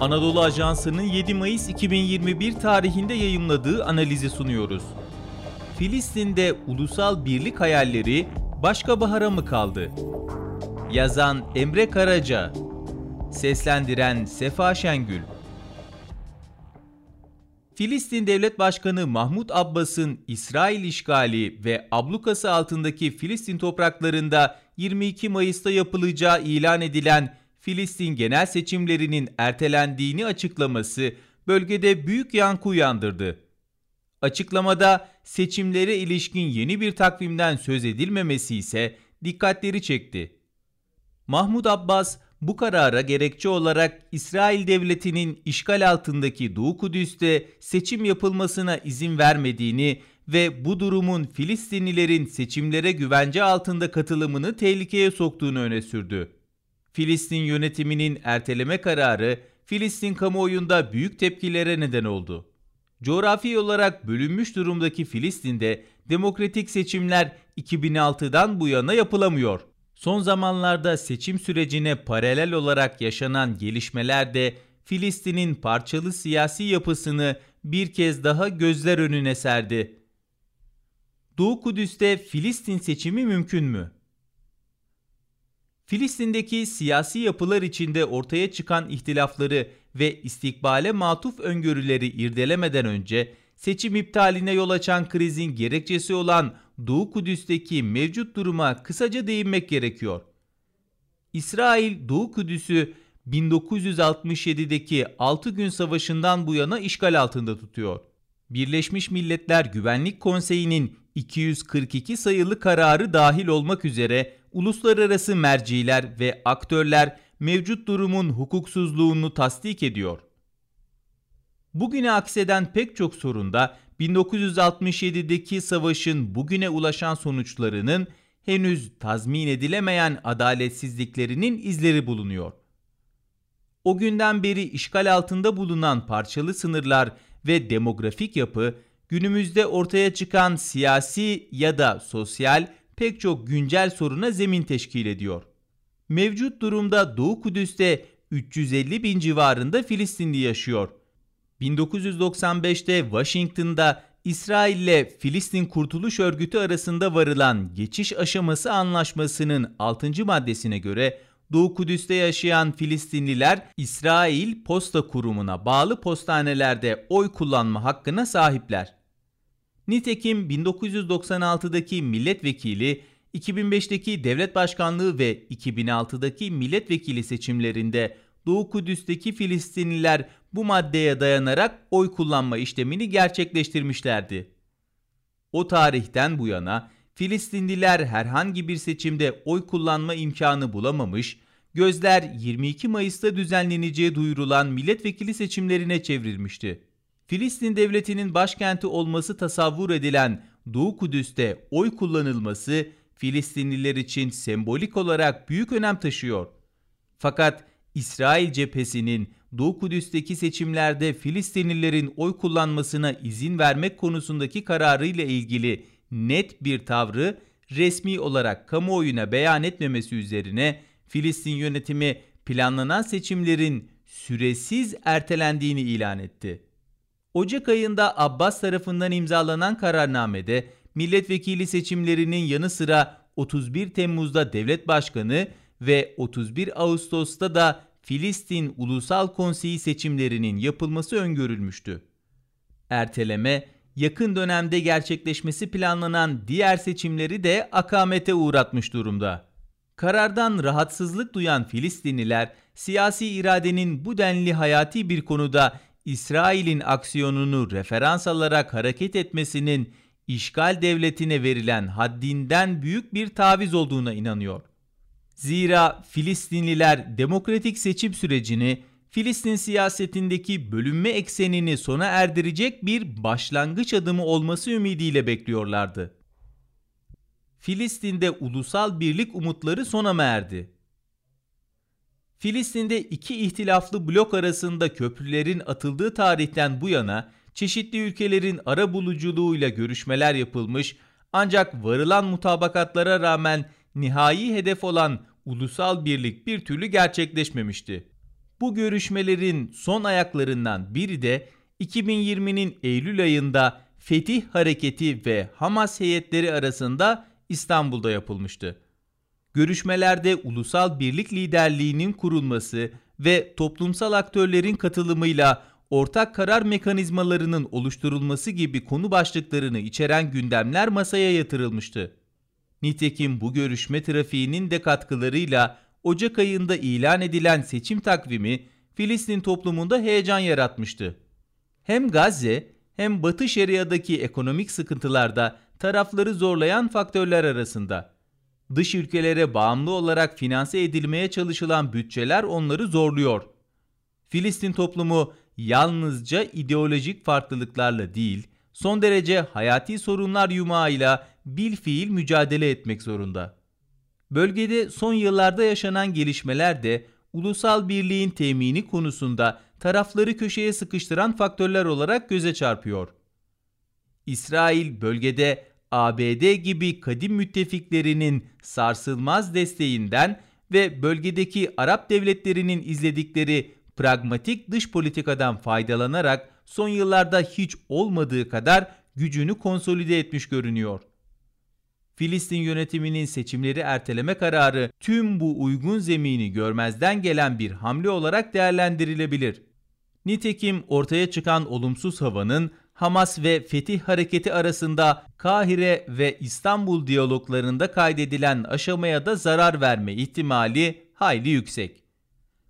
Anadolu Ajansı'nın 7 Mayıs 2021 tarihinde yayımladığı analizi sunuyoruz. Filistin'de ulusal birlik hayalleri başka bahara mı kaldı? Yazan Emre Karaca, seslendiren Sefa Şengül. Filistin Devlet Başkanı Mahmut Abbas'ın İsrail işgali ve ablukası altındaki Filistin topraklarında 22 Mayıs'ta yapılacağı ilan edilen Filistin genel seçimlerinin ertelendiğini açıklaması bölgede büyük yankı uyandırdı. Açıklamada seçimlere ilişkin yeni bir takvimden söz edilmemesi ise dikkatleri çekti. Mahmut Abbas bu karara gerekçe olarak İsrail devletinin işgal altındaki Doğu Kudüs'te seçim yapılmasına izin vermediğini ve bu durumun Filistinlilerin seçimlere güvence altında katılımını tehlikeye soktuğunu öne sürdü. Filistin yönetiminin erteleme kararı Filistin kamuoyunda büyük tepkilere neden oldu. Coğrafi olarak bölünmüş durumdaki Filistin'de demokratik seçimler 2006'dan bu yana yapılamıyor. Son zamanlarda seçim sürecine paralel olarak yaşanan gelişmeler de Filistin'in parçalı siyasi yapısını bir kez daha gözler önüne serdi. Doğu Kudüs'te Filistin seçimi mümkün mü? Filistin'deki siyasi yapılar içinde ortaya çıkan ihtilafları ve istikbale matuf öngörüleri irdelemeden önce seçim iptaline yol açan krizin gerekçesi olan Doğu Kudüs'teki mevcut duruma kısaca değinmek gerekiyor. İsrail Doğu Kudüs'ü 1967'deki 6 gün savaşından bu yana işgal altında tutuyor. Birleşmiş Milletler Güvenlik Konseyi'nin 242 sayılı kararı dahil olmak üzere uluslararası merciler ve aktörler mevcut durumun hukuksuzluğunu tasdik ediyor. Bugüne akseden pek çok sorunda 1967'deki savaşın bugüne ulaşan sonuçlarının henüz tazmin edilemeyen adaletsizliklerinin izleri bulunuyor. O günden beri işgal altında bulunan parçalı sınırlar ve demografik yapı günümüzde ortaya çıkan siyasi ya da sosyal pek çok güncel soruna zemin teşkil ediyor. Mevcut durumda Doğu Kudüs'te 350 bin civarında Filistinli yaşıyor. 1995'te Washington'da İsrail ile Filistin Kurtuluş Örgütü arasında varılan geçiş aşaması anlaşmasının 6. maddesine göre Doğu Kudüs'te yaşayan Filistinliler İsrail Posta Kurumu'na bağlı postanelerde oy kullanma hakkına sahipler. Nitekim 1996'daki milletvekili, 2005'teki devlet başkanlığı ve 2006'daki milletvekili seçimlerinde Doğu Kudüs'teki Filistinliler bu maddeye dayanarak oy kullanma işlemini gerçekleştirmişlerdi. O tarihten bu yana Filistinliler herhangi bir seçimde oy kullanma imkanı bulamamış, gözler 22 Mayıs'ta düzenleneceği duyurulan milletvekili seçimlerine çevrilmişti. Filistin devletinin başkenti olması tasavvur edilen Doğu Kudüs'te oy kullanılması Filistinliler için sembolik olarak büyük önem taşıyor. Fakat İsrail cephesinin Doğu Kudüs'teki seçimlerde Filistinlilerin oy kullanmasına izin vermek konusundaki kararıyla ilgili net bir tavrı resmi olarak kamuoyuna beyan etmemesi üzerine Filistin yönetimi planlanan seçimlerin süresiz ertelendiğini ilan etti. Ocak ayında Abbas tarafından imzalanan kararnamede milletvekili seçimlerinin yanı sıra 31 Temmuz'da devlet başkanı ve 31 Ağustos'ta da Filistin Ulusal Konseyi seçimlerinin yapılması öngörülmüştü. Erteleme, yakın dönemde gerçekleşmesi planlanan diğer seçimleri de akamete uğratmış durumda. Karardan rahatsızlık duyan Filistinliler, siyasi iradenin bu denli hayati bir konuda İsrail'in aksiyonunu referans alarak hareket etmesinin işgal devletine verilen haddinden büyük bir taviz olduğuna inanıyor. Zira Filistinliler demokratik seçim sürecini Filistin siyasetindeki bölünme eksenini sona erdirecek bir başlangıç adımı olması ümidiyle bekliyorlardı. Filistin'de ulusal birlik umutları sona erdi? Filistin'de iki ihtilaflı blok arasında köprülerin atıldığı tarihten bu yana çeşitli ülkelerin ara buluculuğuyla görüşmeler yapılmış ancak varılan mutabakatlara rağmen nihai hedef olan ulusal birlik bir türlü gerçekleşmemişti. Bu görüşmelerin son ayaklarından biri de 2020'nin Eylül ayında Fetih Hareketi ve Hamas heyetleri arasında İstanbul'da yapılmıştı. Görüşmelerde ulusal birlik liderliğinin kurulması ve toplumsal aktörlerin katılımıyla ortak karar mekanizmalarının oluşturulması gibi konu başlıklarını içeren gündemler masaya yatırılmıştı. Nitekim bu görüşme trafiğinin de katkılarıyla Ocak ayında ilan edilen seçim takvimi Filistin toplumunda heyecan yaratmıştı. Hem Gazze hem Batı Şeria'daki ekonomik sıkıntılarda tarafları zorlayan faktörler arasında. Dış ülkelere bağımlı olarak finanse edilmeye çalışılan bütçeler onları zorluyor. Filistin toplumu yalnızca ideolojik farklılıklarla değil, son derece hayati sorunlar yumağıyla bil fiil mücadele etmek zorunda. Bölgede son yıllarda yaşanan gelişmeler de ulusal birliğin temini konusunda tarafları köşeye sıkıştıran faktörler olarak göze çarpıyor. İsrail bölgede ABD gibi kadim müttefiklerinin sarsılmaz desteğinden ve bölgedeki Arap devletlerinin izledikleri pragmatik dış politikadan faydalanarak son yıllarda hiç olmadığı kadar gücünü konsolide etmiş görünüyor. Filistin yönetiminin seçimleri erteleme kararı tüm bu uygun zemini görmezden gelen bir hamle olarak değerlendirilebilir. Nitekim ortaya çıkan olumsuz havanın Hamas ve Fetih hareketi arasında Kahire ve İstanbul diyaloglarında kaydedilen aşamaya da zarar verme ihtimali hayli yüksek.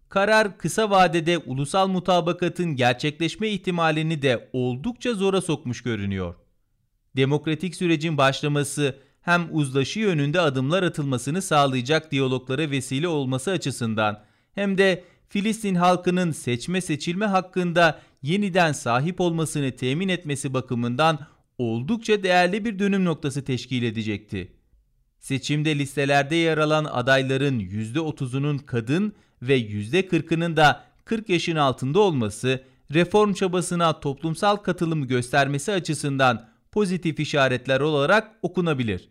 Karar kısa vadede ulusal mutabakatın gerçekleşme ihtimalini de oldukça zora sokmuş görünüyor. Demokratik sürecin başlaması hem uzlaşı yönünde adımlar atılmasını sağlayacak diyaloglara vesile olması açısından hem de Filistin halkının seçme seçilme hakkında yeniden sahip olmasını temin etmesi bakımından oldukça değerli bir dönüm noktası teşkil edecekti. Seçimde listelerde yer alan adayların %30'unun kadın ve %40'ının da 40 yaşın altında olması, reform çabasına toplumsal katılımı göstermesi açısından pozitif işaretler olarak okunabilir.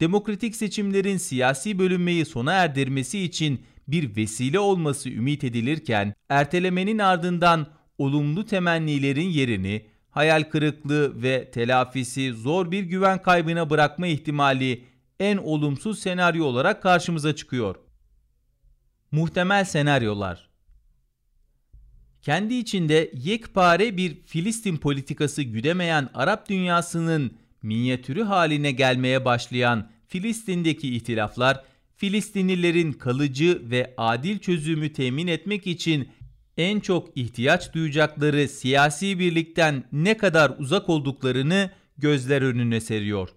Demokratik seçimlerin siyasi bölünmeyi sona erdirmesi için bir vesile olması ümit edilirken, ertelemenin ardından olumlu temennilerin yerini hayal kırıklığı ve telafisi zor bir güven kaybına bırakma ihtimali en olumsuz senaryo olarak karşımıza çıkıyor. Muhtemel senaryolar kendi içinde yekpare bir Filistin politikası güdemeyen Arap dünyasının minyatürü haline gelmeye başlayan Filistin'deki ihtilaflar, Filistinlilerin kalıcı ve adil çözümü temin etmek için en çok ihtiyaç duyacakları siyasi birlikten ne kadar uzak olduklarını gözler önüne seriyor.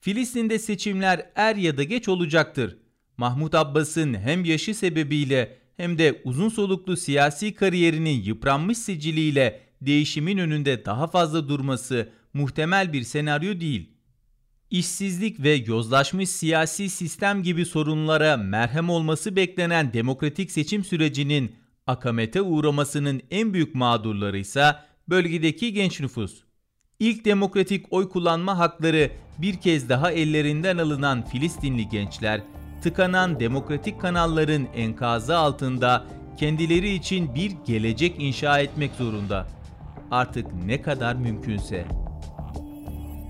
Filistin'de seçimler er ya da geç olacaktır. Mahmut Abbas'ın hem yaşı sebebiyle hem de uzun soluklu siyasi kariyerinin yıpranmış siciliyle değişimin önünde daha fazla durması muhtemel bir senaryo değil. İşsizlik ve yozlaşmış siyasi sistem gibi sorunlara merhem olması beklenen demokratik seçim sürecinin akamete uğramasının en büyük mağdurları ise bölgedeki genç nüfus. İlk demokratik oy kullanma hakları bir kez daha ellerinden alınan Filistinli gençler, tıkanan demokratik kanalların enkazı altında kendileri için bir gelecek inşa etmek zorunda. Artık ne kadar mümkünse.